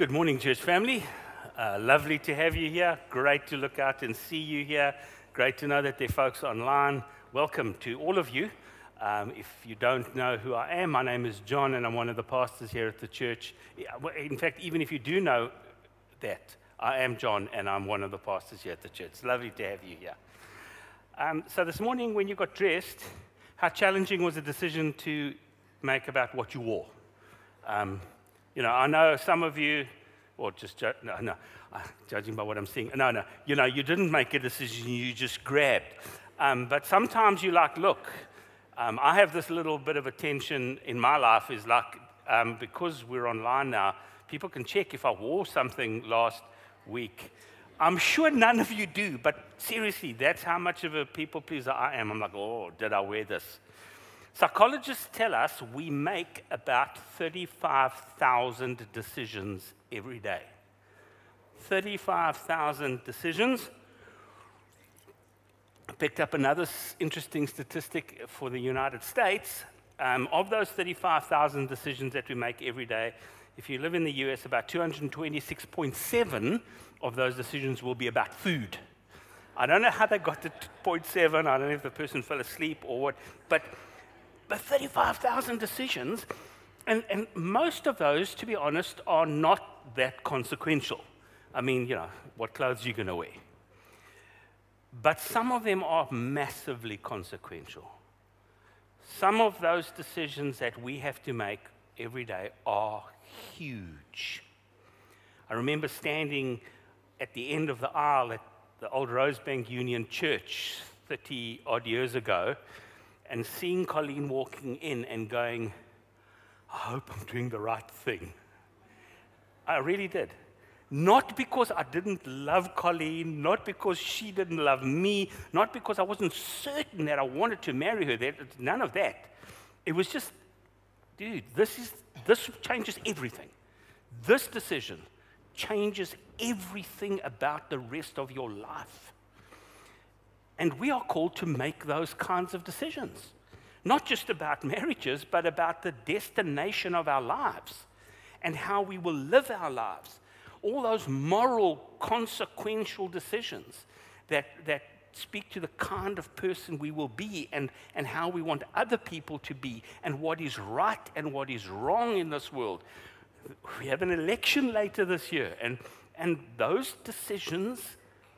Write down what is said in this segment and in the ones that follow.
Good morning, church family. Uh, lovely to have you here. Great to look out and see you here. Great to know that there are folks online. Welcome to all of you. Um, if you don't know who I am, my name is John, and I'm one of the pastors here at the church. In fact, even if you do know that, I am John, and I'm one of the pastors here at the church. It's lovely to have you here. Um, so, this morning, when you got dressed, how challenging was the decision to make about what you wore? Um, you know, I know some of you, or just, ju- no, no, uh, judging by what I'm seeing, no, no, you know, you didn't make a decision, you just grabbed. Um, but sometimes you like, look, um, I have this little bit of attention in my life is like, um, because we're online now, people can check if I wore something last week. I'm sure none of you do, but seriously, that's how much of a people pleaser I am. I'm like, oh, did I wear this? Psychologists tell us we make about 35,000 decisions every day. 35,000 decisions. I picked up another interesting statistic for the United States. Um, of those 35,000 decisions that we make every day, if you live in the US, about 226.7 of those decisions will be about food. I don't know how they got to 0.7. I don't know if the person fell asleep or what, but but 35,000 decisions, and, and most of those, to be honest, are not that consequential. I mean, you know, what clothes you're you going to wear? But some of them are massively consequential. Some of those decisions that we have to make every day are huge. I remember standing at the end of the aisle at the old Rosebank Union Church 30 odd years ago and seeing Colleen walking in and going, I hope I'm doing the right thing. I really did. Not because I didn't love Colleen, not because she didn't love me, not because I wasn't certain that I wanted to marry her. None of that. It was just, dude, this, is, this changes everything. This decision changes everything about the rest of your life. And we are called to make those kinds of decisions, not just about marriages, but about the destination of our lives and how we will live our lives. All those moral, consequential decisions that, that speak to the kind of person we will be and, and how we want other people to be and what is right and what is wrong in this world. We have an election later this year, and, and those decisions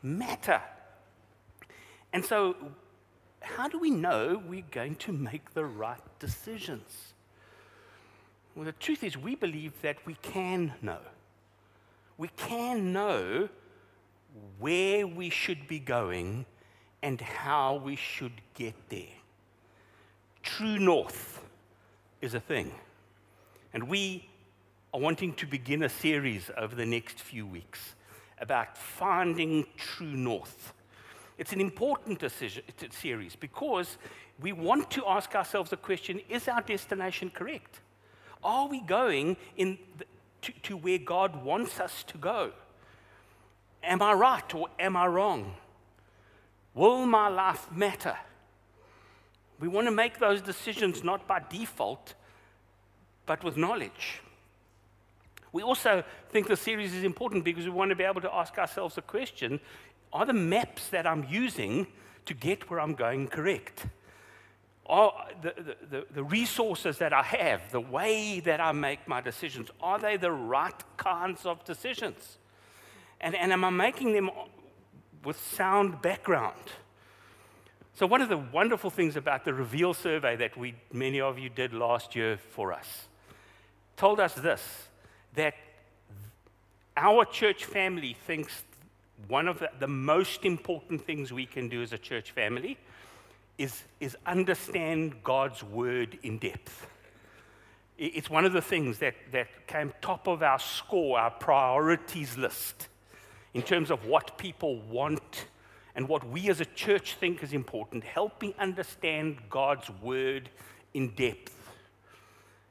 matter. And so, how do we know we're going to make the right decisions? Well, the truth is, we believe that we can know. We can know where we should be going and how we should get there. True North is a thing. And we are wanting to begin a series over the next few weeks about finding true north. It's an important decision, series because we want to ask ourselves the question is our destination correct? Are we going in the, to, to where God wants us to go? Am I right or am I wrong? Will my life matter? We want to make those decisions not by default, but with knowledge. We also think the series is important because we want to be able to ask ourselves the question are the maps that I'm using to get where I'm going correct? Are the, the, the, resources that I have, the way that I make my decisions, are they the right kinds of decisions? And, and am I making them with sound background? So, one of the wonderful things about the Reveal survey that we, many of you did last year for us told us this that our church family thinks one of the, the, most important things we can do as a church family is, is understand God's word in depth. It's one of the things that, that came top of our score, our priorities list, in terms of what people want and what we as a church think is important. Help me understand God's word in depth.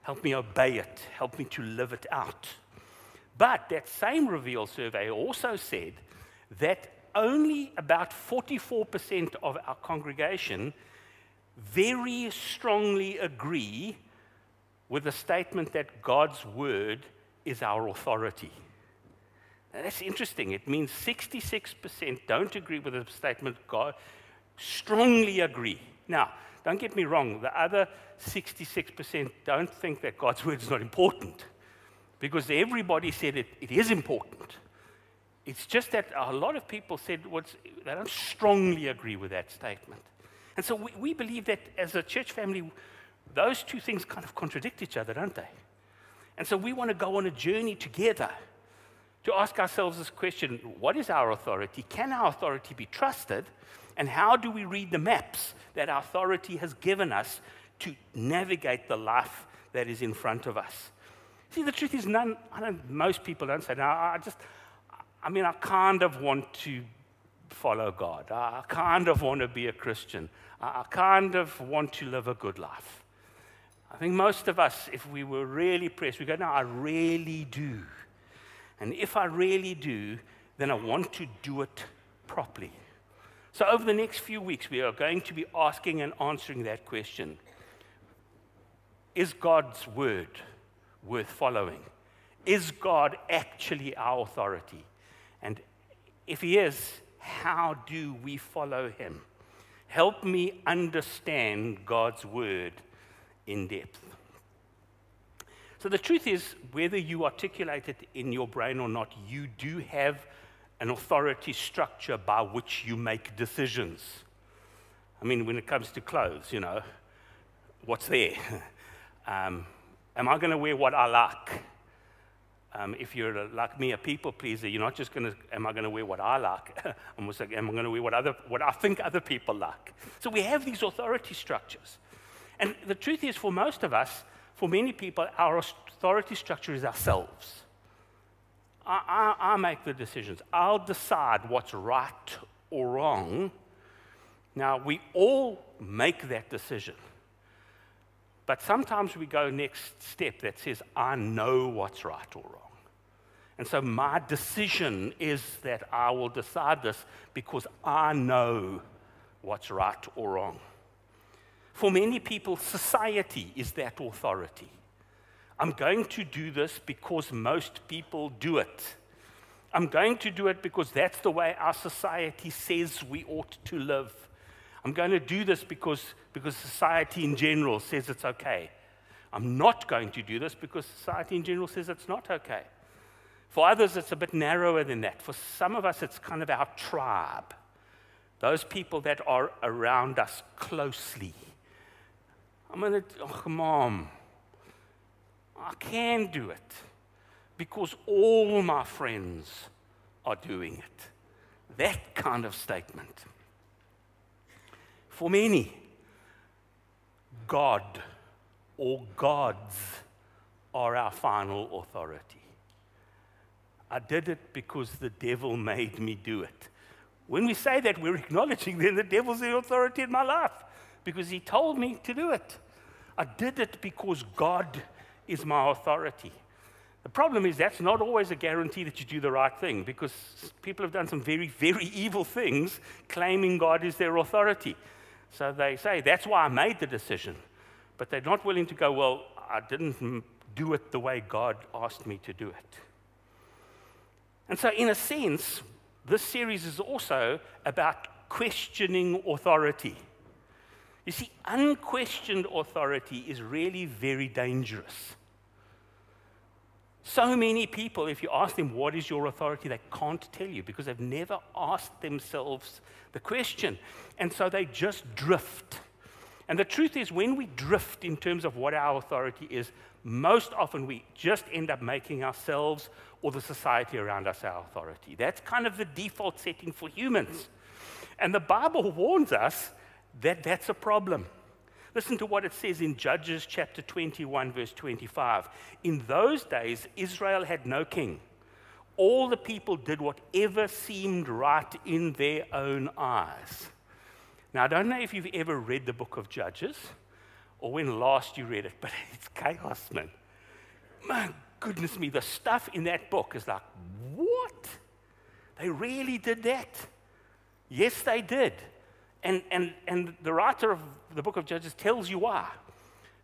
Help me obey it. Help me to live it out. But that same reveal survey also said that only about 44% of our congregation very strongly agree with the statement that God's word is our authority. That's interesting. It means 66% don't agree with the statement God strongly agree. Now, don't get me wrong, the other 66% don't think that God's word is not important because everybody said it, it is important. It's just that a lot of people said what's, they don't strongly agree with that statement. And so we, we believe that as a church family, those two things kind of contradict each other, don't they? And so we want to go on a journey together to ask ourselves this question what is our authority? Can our authority be trusted? And how do we read the maps that our authority has given us to navigate the life that is in front of us? See, the truth is, none, I don't, most people don't say, no, I just, I mean, I kind of want to follow God. I kind of want to be a Christian. I kind of want to live a good life. I think most of us, if we were really pressed, we go, no, I really do. And if I really do, then I want to do it properly. So, over the next few weeks, we are going to be asking and answering that question Is God's word worth following? Is God actually our authority? And if He is, how do we follow Him? Help me understand God's word in depth. So, the truth is, whether you articulate it in your brain or not, you do have an authority structure by which you make decisions. I mean, when it comes to clothes, you know, what's there? Um, am I going to wear what I like? Um, if you're like me, a people pleaser, you're not just going to, am I going to wear what I like? I'm also, am I going to wear what, other, what I think other people like? So we have these authority structures. And the truth is, for most of us, for many people, our authority structure is ourselves. I, I, I make the decisions. I'll decide what's right or wrong. Now, we all make that decision. But sometimes we go next step that says, I know what's right or wrong. And so my decision is that I will decide this because I know what's right or wrong. For many people, society is that authority. I'm going to do this because most people do it. I'm going to do it because that's the way our society says we ought to live. I'm going to do this because, because society in general says it's okay. I'm not going to do this because society in general says it's not okay. For others, it's a bit narrower than that. For some of us, it's kind of our tribe, those people that are around us closely. I'm going to, oh, mom, I can do it because all my friends are doing it. That kind of statement. For many, God or gods are our final authority. I did it because the devil made me do it. When we say that, we're acknowledging that the devil's the authority in my life because he told me to do it. I did it because God is my authority. The problem is that's not always a guarantee that you do the right thing because people have done some very, very evil things claiming God is their authority. So they say, that's why I made the decision. But they're not willing to go, well, I didn't do it the way God asked me to do it. And so, in a sense, this series is also about questioning authority. You see, unquestioned authority is really very dangerous. So many people, if you ask them, What is your authority? they can't tell you because they've never asked themselves the question. And so they just drift. And the truth is, when we drift in terms of what our authority is, most often we just end up making ourselves or the society around us our authority. That's kind of the default setting for humans. And the Bible warns us that that's a problem. Listen to what it says in Judges chapter 21, verse 25. In those days, Israel had no king. All the people did whatever seemed right in their own eyes. Now, I don't know if you've ever read the book of Judges or when last you read it, but it's chaos, man. My goodness me, the stuff in that book is like, what? They really did that? Yes, they did. And, and, and the writer of the book of Judges tells you why.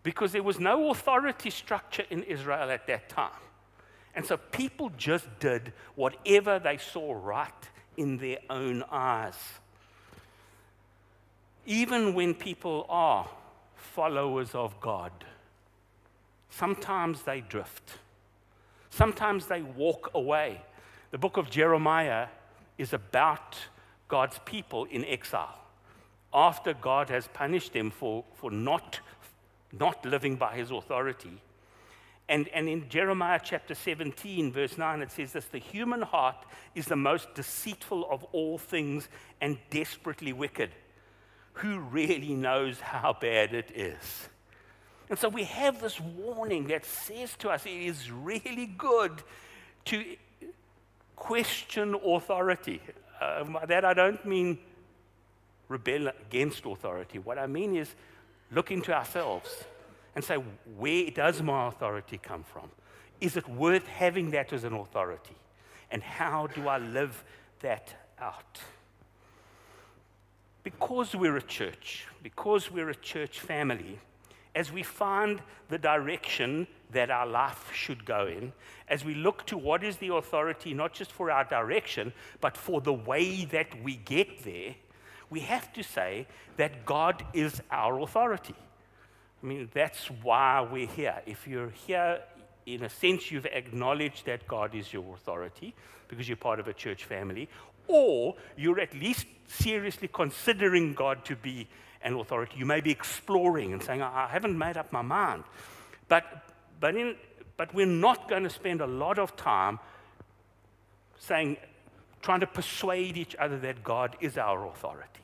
Because there was no authority structure in Israel at that time. And so people just did whatever they saw right in their own eyes. Even when people are followers of God, sometimes they drift. Sometimes they walk away. The book of Jeremiah is about God's people in exile. After God has punished them for, for not, not living by his authority. And, and in Jeremiah chapter 17, verse 9, it says this The human heart is the most deceitful of all things and desperately wicked. Who really knows how bad it is? And so we have this warning that says to us it is really good to question authority. Uh, by that I don't mean rebel against authority. What I mean is look into ourselves and say, where does my authority come from? Is it worth having that as an authority? And how do I live that out? Because we're a church, because we're a church family, as we find the direction that our life should go in, as we look to what is the authority, not just for our direction, but for the way that we get there, we have to say that God is our authority. I mean, that's why we're here. If you're here, in a sense, you've acknowledged that God is your authority because you're part of a church family, or you're at least seriously considering God to be an authority. You may be exploring and saying, I haven't made up my mind. But, but, in, but we're not going to spend a lot of time saying, trying to persuade each other that God is our authority.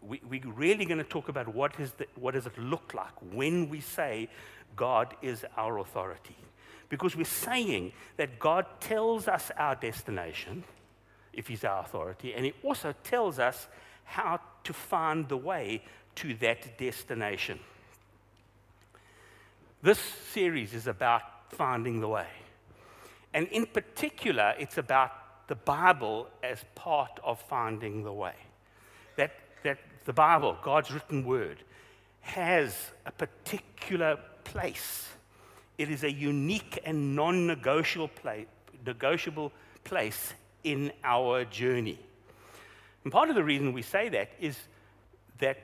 We, we're really going to talk about what, is the, what does it look like when we say God is our authority. Because we're saying that God tells us our destination, if He's our authority, and He also tells us how to find the way to that destination. This series is about finding the way. And in particular, it's about the Bible as part of finding the way. That, that the Bible, God's written word, has a particular place. It is a unique and non negotiable place, in our journey. And part of the reason we say that is that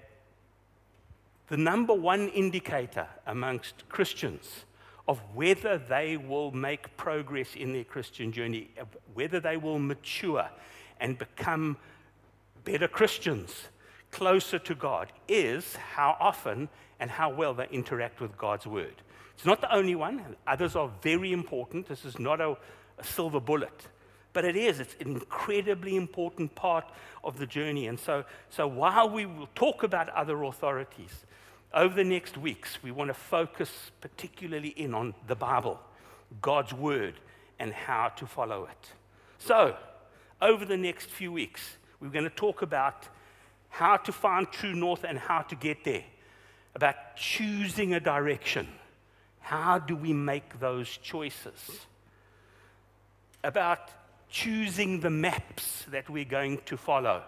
the number one indicator amongst Christians of whether they will make progress in their Christian journey, whether they will mature and become better Christians, closer to God, is how often and how well they interact with God's Word. It's not the only one, others are very important. This is not a, a silver bullet. But it is, it's an incredibly important part of the journey. And so, so while we will talk about other authorities, over the next weeks, we want to focus particularly in on the Bible, God's Word, and how to follow it. So, over the next few weeks, we're going to talk about how to find true north and how to get there, about choosing a direction. How do we make those choices? About choosing the maps that we're going to follow.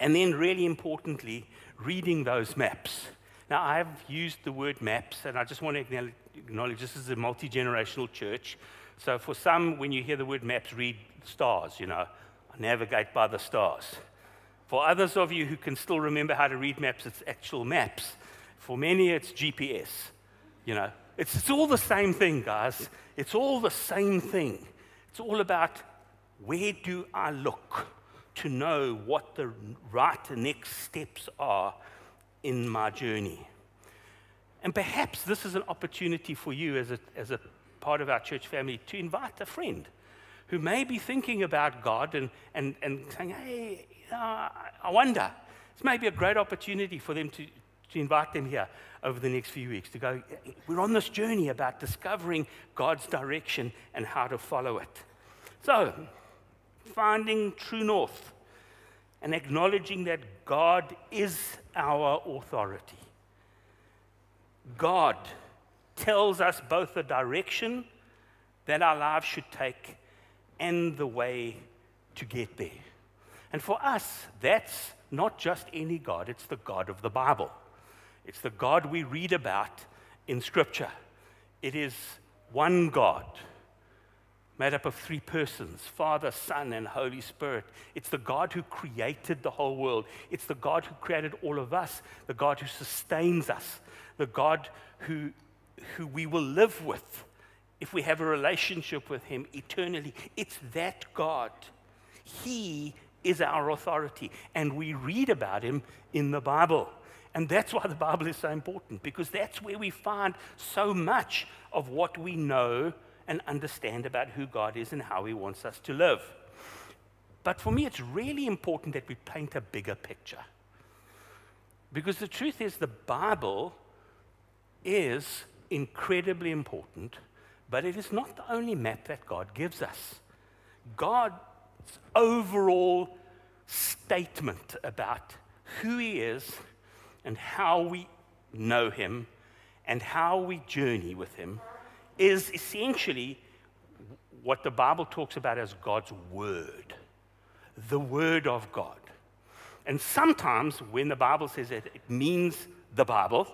And then, really importantly, reading those maps. Now, I've used the word maps, and I just want to acknowledge this is a multi generational church. So, for some, when you hear the word maps, read stars, you know, navigate by the stars. For others of you who can still remember how to read maps, it's actual maps. For many, it's GPS, you know, it's, it's all the same thing, guys. It's all the same thing. It's all about where do I look to know what the right next steps are in my journey. And perhaps this is an opportunity for you as a, as a part of our church family to invite a friend who may be thinking about God and, and, and saying, hey, know, I wonder. It's maybe a great opportunity for them to, to invite them here over the next few weeks to go, we're on this journey about discovering God's direction and how to follow it. So, finding true north and acknowledging that God is our authority. God tells us both the direction that our lives should take and the way to get there. And for us, that's not just any God, it's the God of the Bible. It's the God we read about in Scripture. It is one God made up of three persons Father, Son, and Holy Spirit. It's the God who created the whole world. It's the God who created all of us, the God who sustains us, the God who, who we will live with if we have a relationship with Him eternally. It's that God. He is our authority, and we read about Him in the Bible. And that's why the Bible is so important, because that's where we find so much of what we know and understand about who God is and how He wants us to live. But for me, it's really important that we paint a bigger picture. Because the truth is, the Bible is incredibly important, but it is not the only map that God gives us. God's overall statement about who He is and how we know Him and how we journey with Him is essentially what the Bible talks about as God's Word, the Word of God. And sometimes when the Bible says it, it means the Bible,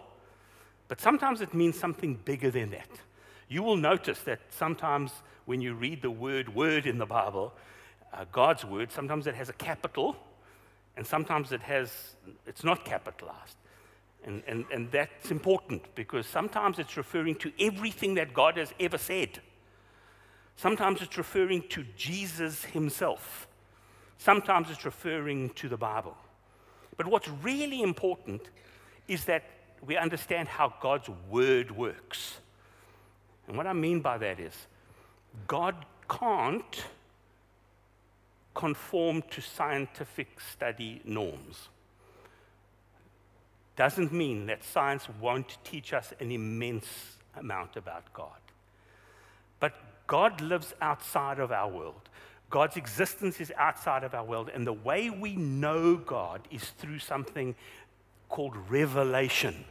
but sometimes it means something bigger than that. You will notice that sometimes when you read the word word in the Bible, uh, God's word, sometimes it has a capital, and sometimes it has, it's not capitalized. And, and, and that's important because sometimes it's referring to everything that God has ever said. Sometimes it's referring to Jesus himself. Sometimes it's referring to the Bible. But what's really important is that we understand how God's word works. And what I mean by that is, God can't conform to scientific study norms doesn't mean that science won't teach us an immense amount about God. But God lives outside of our world. God's existence is outside of our world. And the way we know God is through something called revelation.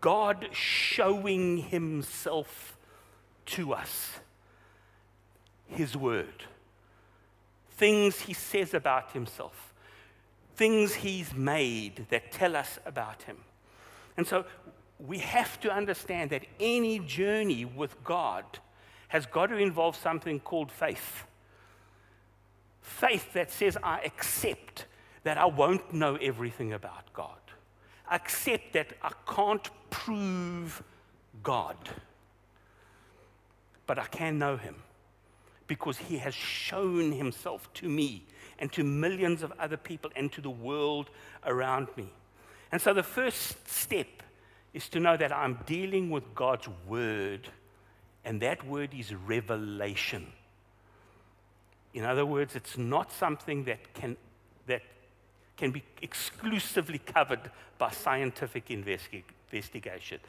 God showing himself to us, his word, things he says about himself things he's made that tell us about him. And so we have to understand that any journey with God has got to involve something called faith. Faith that says, I accept that I won't know everything about God. I accept that I can't prove God, but I can know him because he has shown himself to me and to millions of other people and to the world around me. And so the first step is to know that I'm dealing with God's word, and that word is revelation. In other words, it's not something that can, that can be exclusively covered by scientific investi- investigation.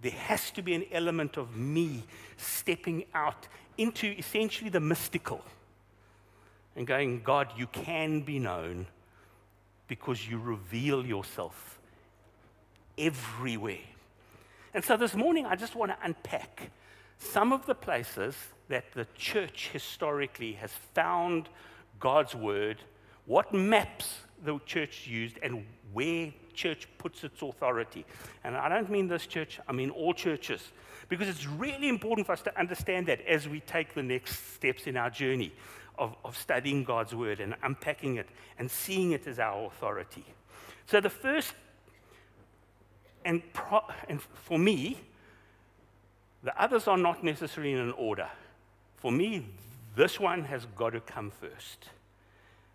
There has to be an element of me stepping out into essentially the mystical and going, God, you can be known because you reveal yourself everywhere. And so this morning, I just want to unpack some of the places that the church historically has found God's word, what maps the church used, and where church puts its authority. And I don't mean this church, I mean all churches. Because it's really important for us to understand that as we take the next steps in our journey of, of studying God's word and unpacking it and seeing it as our authority. So, the first, and, pro, and for me, the others are not necessarily in an order. For me, this one has got to come first.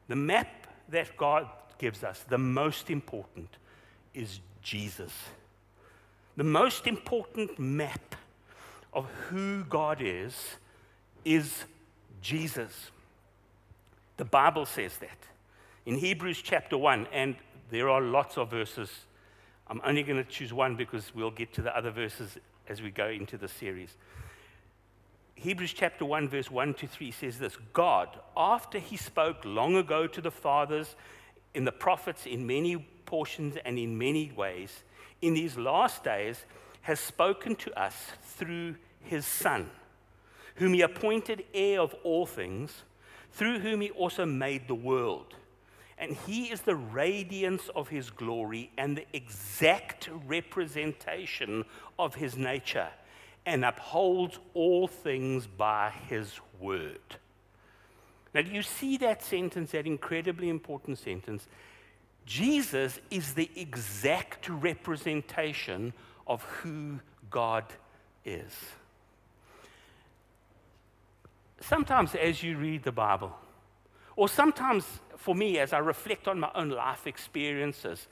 The map that God gives us, the most important, is Jesus. The most important map of who God is is Jesus. The Bible says that. In Hebrews chapter 1, and there are lots of verses. I'm only going to choose one because we'll get to the other verses as we go into the series. Hebrews chapter 1, verse 1 to 3 says this God, after he spoke long ago to the fathers in the prophets in many portions and in many ways, in these last days has spoken to us through his Son, whom he appointed heir of all things through whom he also made the world. And he is the radiance of his glory and the exact representation of his nature, and upholds all things by his word. Now, do you see that sentence, that incredibly important sentence? Jesus is the exact representation of who God is. Sometimes, as you read the Bible, or sometimes for me, as I reflect on my own life experiences,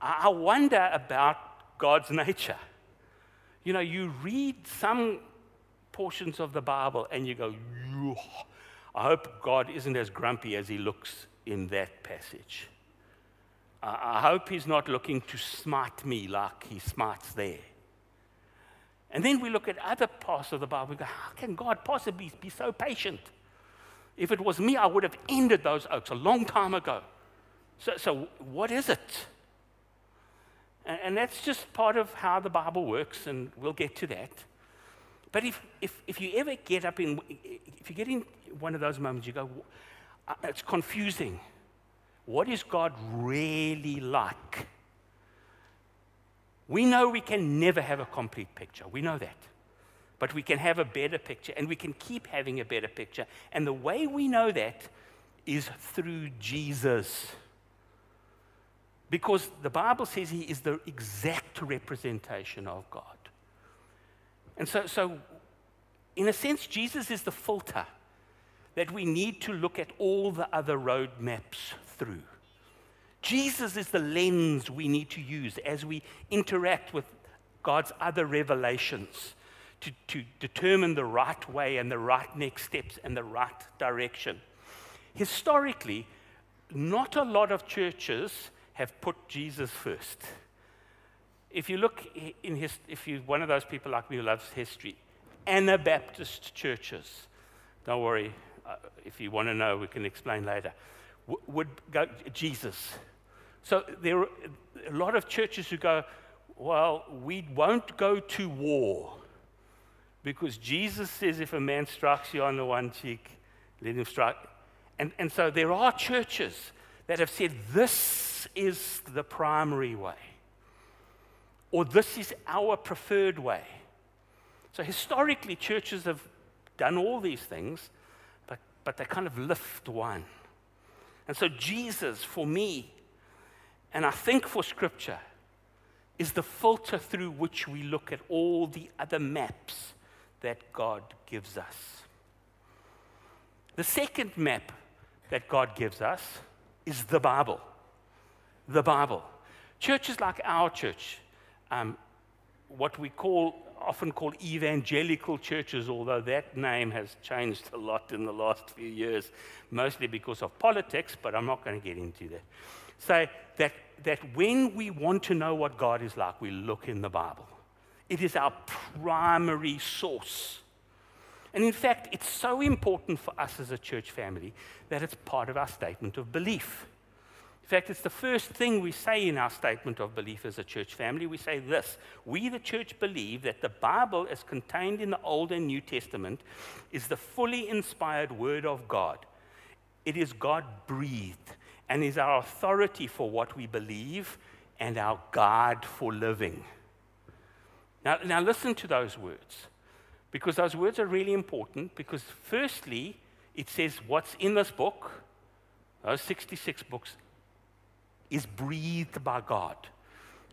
I wonder about God's nature. You know, you read some portions of the Bible and you go, I hope God isn't as grumpy as he looks in that passage. I hope he's not looking to smite me like he smites there. And then we look at other parts of the Bible and go, how can God possibly be so patient? If it was me, I would have ended those oaks a long time ago. So, so what is it? And, and that's just part of how the Bible works, and we'll get to that. But if, if, if you ever get up in, if you get in one of those moments, you go, it's confusing. What is God really like? We know we can never have a complete picture. We know that. But we can have a better picture, and we can keep having a better picture. And the way we know that is through Jesus. Because the Bible says he is the exact representation of God. And so, so in a sense, Jesus is the filter that we need to look at all the other road maps through. Jesus is the lens we need to use as we interact with God's other revelations to, to determine the right way and the right next steps and the right direction. Historically, not a lot of churches have put Jesus first. If you look in his, if you're one of those people like me who loves history, Anabaptist churches, don't worry, uh, if you want to know, we can explain later, would go Jesus. So there are a lot of churches who go, well, we won't go to war because Jesus says if a man strikes you on the one cheek, let him strike. And, and so there are churches that have said this is the primary way, or this is our preferred way. So historically, churches have done all these things, but, but they kind of lift one. And so Jesus, for me, and I think for Scripture, is the filter through which we look at all the other maps that God gives us. The second map that God gives us is the Bible. The Bible. Churches like our church, um, what we call often called evangelical churches, although that name has changed a lot in the last few years, mostly because of politics, but I'm not going to get into that. Say that, that when we want to know what God is like, we look in the Bible. It is our primary source. And in fact, it's so important for us as a church family that it's part of our statement of belief. In fact, it's the first thing we say in our statement of belief as a church family. We say this We, the church, believe that the Bible, as contained in the Old and New Testament, is the fully inspired Word of God. It is God breathed and is our authority for what we believe and our guide for living. Now, now listen to those words, because those words are really important. Because, firstly, it says what's in this book, those 66 books, is breathed by God.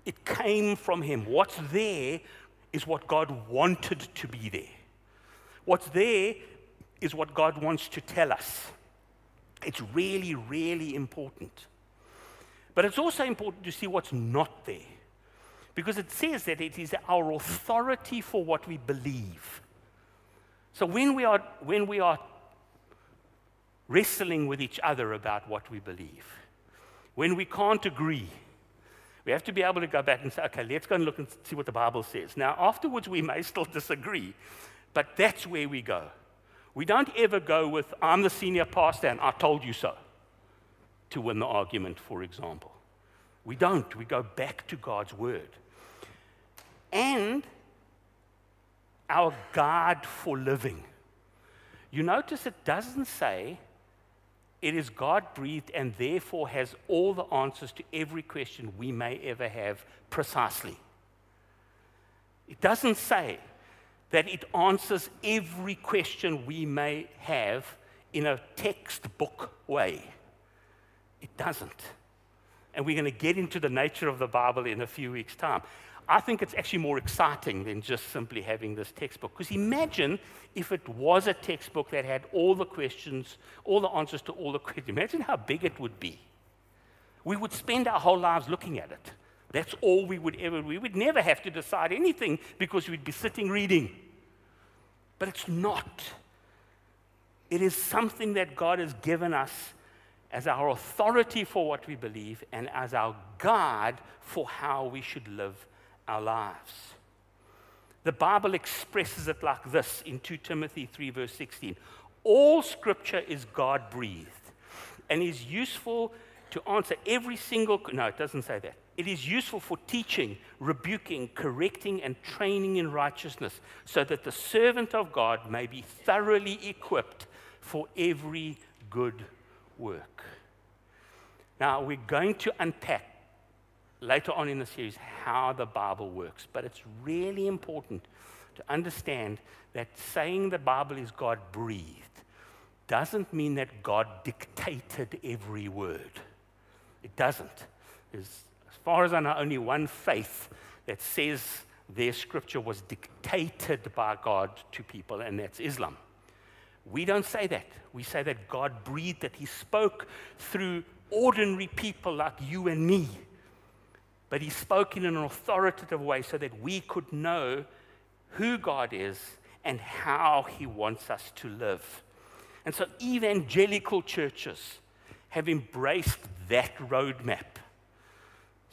It came from Him. What's there is what God wanted to be there. What's there is what God wants to tell us. It's really, really important. But it's also important to see what's not there. Because it says that it is our authority for what we believe. So when we are, when we are wrestling with each other about what we believe, when we can't agree, we have to be able to go back and say, okay, let's go and look and see what the Bible says. Now, afterwards, we may still disagree, but that's where we go. We don't ever go with, I'm the senior pastor and I told you so, to win the argument, for example. We don't. We go back to God's word and our guide for living. You notice it doesn't say it is God breathed and therefore has all the answers to every question we may ever have precisely. It doesn't say that it answers every question we may have in a textbook way. It doesn't. And we're going to get into the nature of the Bible in a few weeks' time. I think it's actually more exciting than just simply having this textbook. Because imagine if it was a textbook that had all the questions, all the answers to all the questions. Imagine how big it would be. We would spend our whole lives looking at it. That's all we would ever, we would never have to decide anything because we'd be sitting reading. But it's not. It is something that God has given us as our authority for what we believe and as our guide for how we should live our lives. The Bible expresses it like this in 2 Timothy 3, verse 16. All scripture is God breathed and is useful to answer every single. No, it doesn't say that. It is useful for teaching, rebuking, correcting, and training in righteousness, so that the servant of God may be thoroughly equipped for every good work. Now, we're going to unpack later on in the series how the Bible works, but it's really important to understand that saying the Bible is God breathed doesn't mean that God dictated every word. It doesn't. There's, as far as I know, only one faith that says their scripture was dictated by God to people, and that's Islam. We don't say that. We say that God breathed, that He spoke through ordinary people like you and me. But He spoke in an authoritative way so that we could know who God is and how He wants us to live. And so, evangelical churches have embraced that roadmap.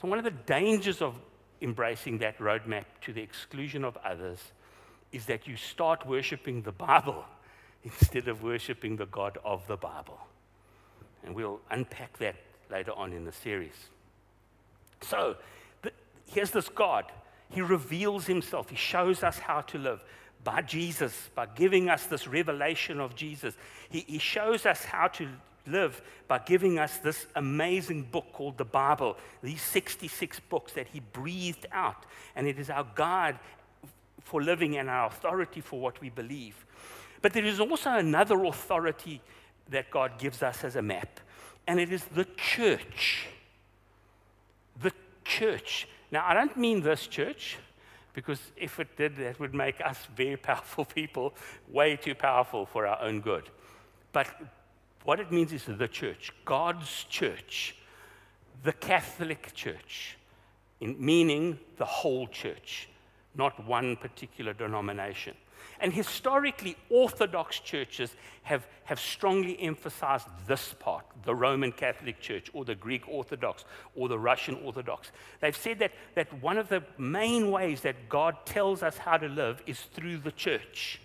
So, one of the dangers of embracing that roadmap to the exclusion of others is that you start worshiping the Bible instead of worshiping the God of the Bible. And we'll unpack that later on in the series. So, the, here's this God. He reveals himself, he shows us how to live by Jesus, by giving us this revelation of Jesus. He, he shows us how to live by giving us this amazing book called the Bible, these 66 books that he breathed out. And it is our guide for living and our authority for what we believe. But there is also another authority that God gives us as a map, and it is the church. Church. Now, I don't mean this church, because if it did, that would make us very powerful people, way too powerful for our own good. But what it means is the church, God's church, the Catholic church, meaning the whole church, not one particular denomination. And historically, Orthodox churches have, have strongly emphasized this part the Roman Catholic Church, or the Greek Orthodox, or the Russian Orthodox. They've said that, that one of the main ways that God tells us how to live is through the church.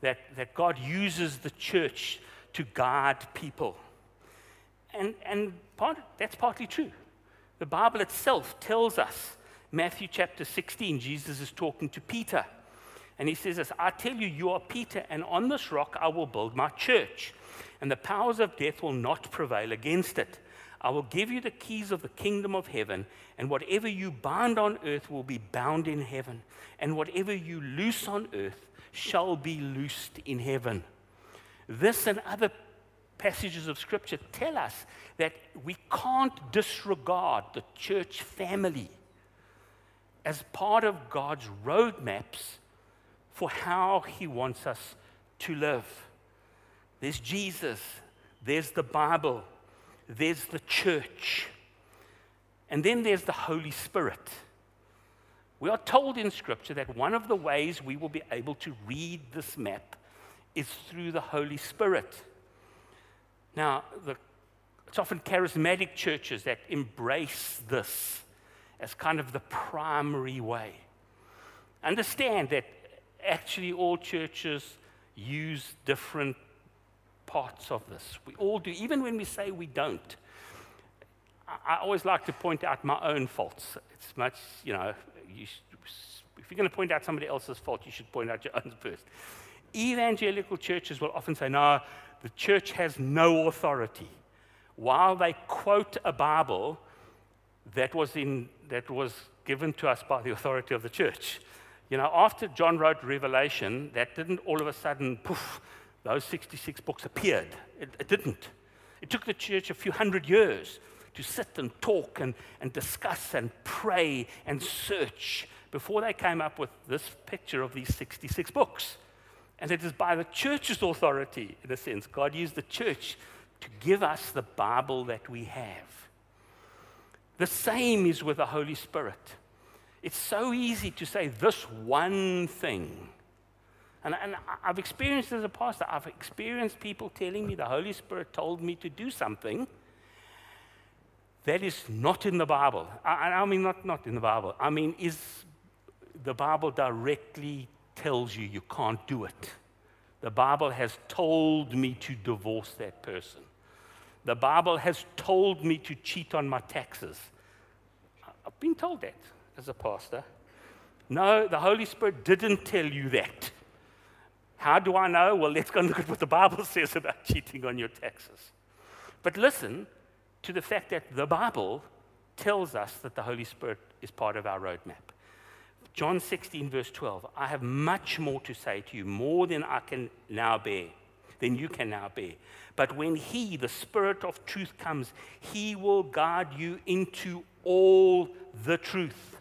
That, that God uses the church to guide people. And, and part, that's partly true. The Bible itself tells us, Matthew chapter 16, Jesus is talking to Peter. And he says this I tell you, you are Peter, and on this rock I will build my church, and the powers of death will not prevail against it. I will give you the keys of the kingdom of heaven, and whatever you bind on earth will be bound in heaven, and whatever you loose on earth shall be loosed in heaven. This and other passages of scripture tell us that we can't disregard the church family as part of God's roadmaps for how he wants us to live. There's Jesus, there's the Bible, there's the church, and then there's the Holy Spirit. We are told in Scripture that one of the ways we will be able to read this map is through the Holy Spirit. Now, the, it's often charismatic churches that embrace this as kind of the primary way. Understand that actually all churches use different parts of this. We all do, even when we say we don't. I always like to point out my own faults. It's much, you know, you, if you're going to point out somebody else's fault, you should point out your own first. Evangelical churches will often say, no, the church has no authority. While they quote a Bible that was, in, that was given to us by the authority of the church. You know, after John wrote Revelation, that didn't all of a sudden, poof, those 66 books appeared. It, it didn't. It took the church a few hundred years to sit and talk and, and discuss and pray and search before they came up with this picture of these 66 books. And it is by the church's authority, in a sense, God used the church to give us the Bible that we have. The same is with the Holy Spirit. It's so easy to say this one thing. And, and, I've experienced as a pastor, I've experienced people telling me the Holy Spirit told me to do something that is not in the Bible. I, I mean, not, not in the Bible. I mean, is the Bible directly tells you you can't do it. The Bible has told me to divorce that person. The Bible has told me to cheat on my taxes. I've been told that as a pastor. No, the Holy Spirit didn't tell you that. How do I know? Well, let's go and look at what the Bible says about cheating on your taxes. But listen to the fact that the Bible tells us that the Holy Spirit is part of our roadmap. John 16, verse 12 I have much more to say to you, more than I can now bear, than you can now bear. But when He, the Spirit of truth, comes, He will guide you into all the truth.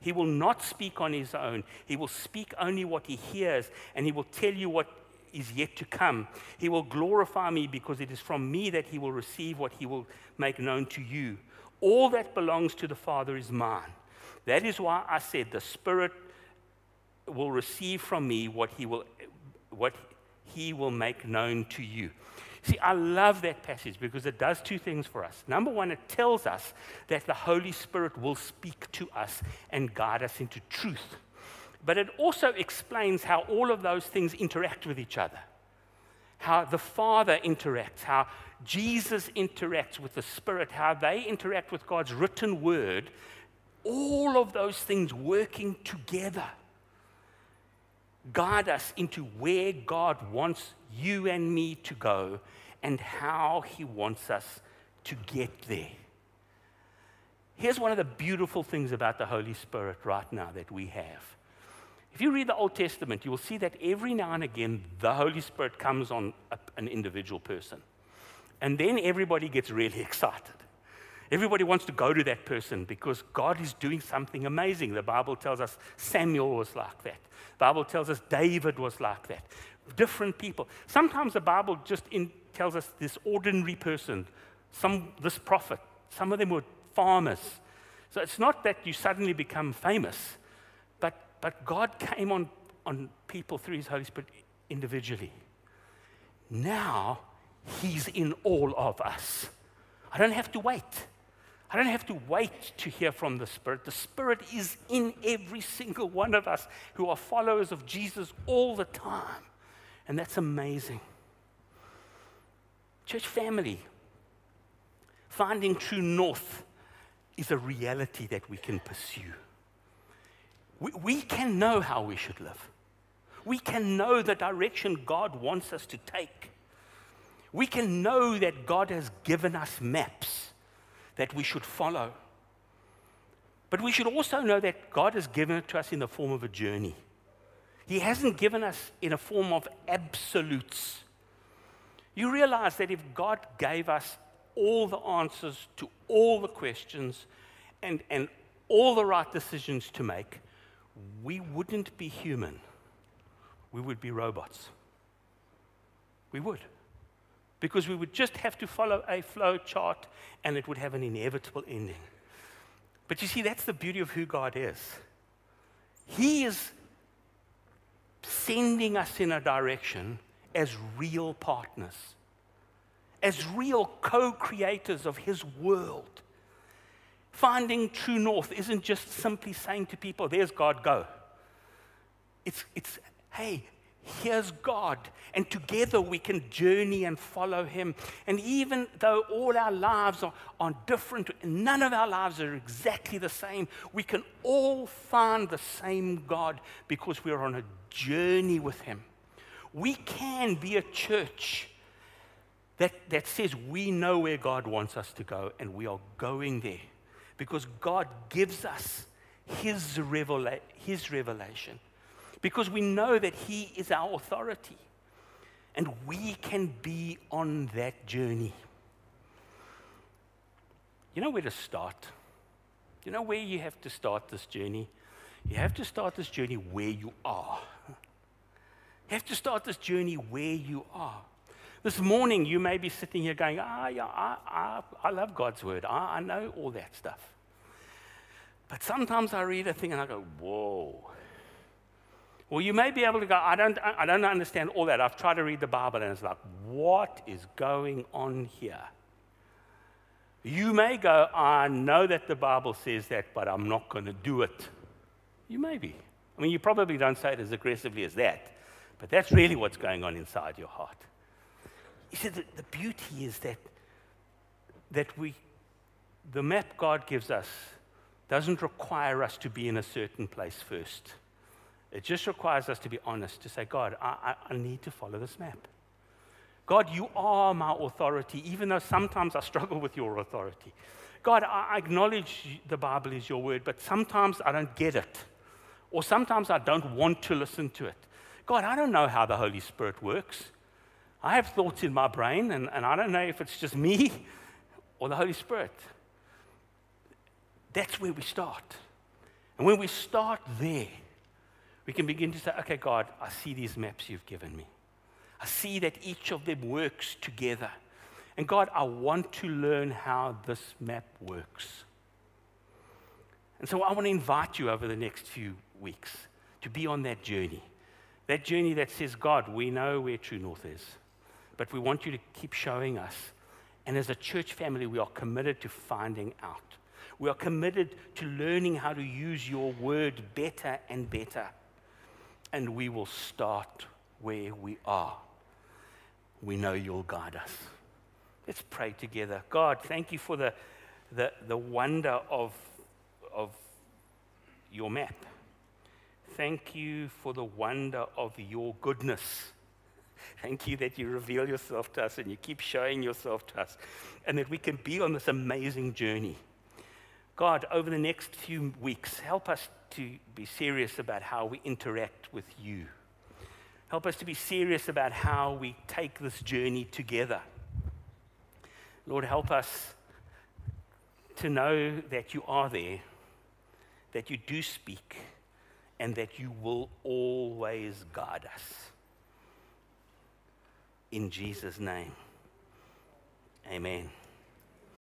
He will not speak on His own, He will speak only what He hears, and He will tell you what is yet to come. He will glorify me because it is from me that He will receive what He will make known to you. All that belongs to the Father is mine. That is why I said the Spirit will receive from me what he will, what he will make known to you. See, I love that passage because it does two things for us. Number one, it tells us that the Holy Spirit will speak to us and guide us into truth. But it also explains how all of those things interact with each other. How the Father interacts, how Jesus interacts with the Spirit, how they interact with God's written word all of those things working together guide us into where God wants you and me to go and how He wants us to get there. Here's one of the beautiful things about the Holy Spirit right now that we have. If you read the Old Testament, you will see that every now and again the Holy Spirit comes on a, an individual person. And then everybody gets really excited. Everybody wants to go to that person because God is doing something amazing. The Bible tells us Samuel was like that. The Bible tells us David was like that. Different people. Sometimes the Bible just in, tells us this ordinary person, some this prophet. Some of them were farmers. So it's not that you suddenly become famous, but, but God came on, on people through his Holy Spirit individually. Now he's in all of us. I don't have to wait. I don't have to wait to hear from the Spirit. The Spirit is in every single one of us who are followers of Jesus all the time. And that's amazing. Church family, finding true north is a reality that we can pursue. We, we can know how we should live, we can know the direction God wants us to take. We can know that God has given us maps that we should follow. But we should also know that God has given it to us in the form of a journey. He hasn't given us in a form of absolutes. You realize that if God gave us all the answers to all the questions and, and all the right decisions to make, we wouldn't be human. We would be robots. We would because we would just have to follow a flow chart and it would have an inevitable ending. But you see, that's the beauty of who God is. He is sending us in a direction as real partners, as real co creators of His world. Finding true north isn't just simply saying to people, there's God, go. It's, it's hey, here's God. And together we can journey and follow Him. And even though all our lives are, are different, none of our lives are exactly the same, we can all find the same God because we're on a journey with Him. We can be a church that, that says we know where God wants us to go and we are going there because God gives us his, revela- his revelation because we know that He is our authority and we can be on that journey. You know where to start? You know where you have to start this journey? You have to start this journey where you are. You have to start this journey where you are. This morning, you may be sitting here going, Ah, yeah, I, I, I love God's word. I, I know all that stuff. But sometimes I read a thing and I go, Whoa. Well, you may be able to go, I don't, I don't understand all that. I've tried to read the Bible and it's like, what is going on here? You may go, I know that the Bible says that, but I'm not going to do it. You may be. I mean, you probably don't say it as aggressively as that, but that's really what's going on inside your heart. You see, the, the beauty is that, that we, the map God gives us doesn't require us to be in a certain place first. It just requires us to be honest, to say, God, I, I, I need to follow this map. God, you are my authority, even though sometimes I struggle with your authority. God, I acknowledge the Bible is your word, but sometimes I don't get it. Or sometimes I don't want to listen to it. God, I don't know how the Holy Spirit works. I have thoughts in my brain, and, and I don't know if it's just me or the Holy Spirit. That's where we start. And when we start there, we can begin to say, okay, God, I see these maps you've given me. I see that each of them works together. And God, I want to learn how this map works. And so I want to invite you over the next few weeks to be on that journey. That journey that says, God, we know where true north is, but we want you to keep showing us. And as a church family, we are committed to finding out. We are committed to learning how to use your word better and better and we will start where we are. We know you'll guide us. Let's pray together. God, thank you for the, the, the wonder of, of your map. Thank you for the wonder of your goodness. Thank you that you reveal yourself to us and you keep showing yourself to us, and that we can be on this amazing journey. God, over the next few weeks, help us to be serious about how we interact with you. Help us to be serious about how we take this journey together. Lord, help us to know that you are there, that you do speak, and that you will always guide us. In Jesus' name, amen.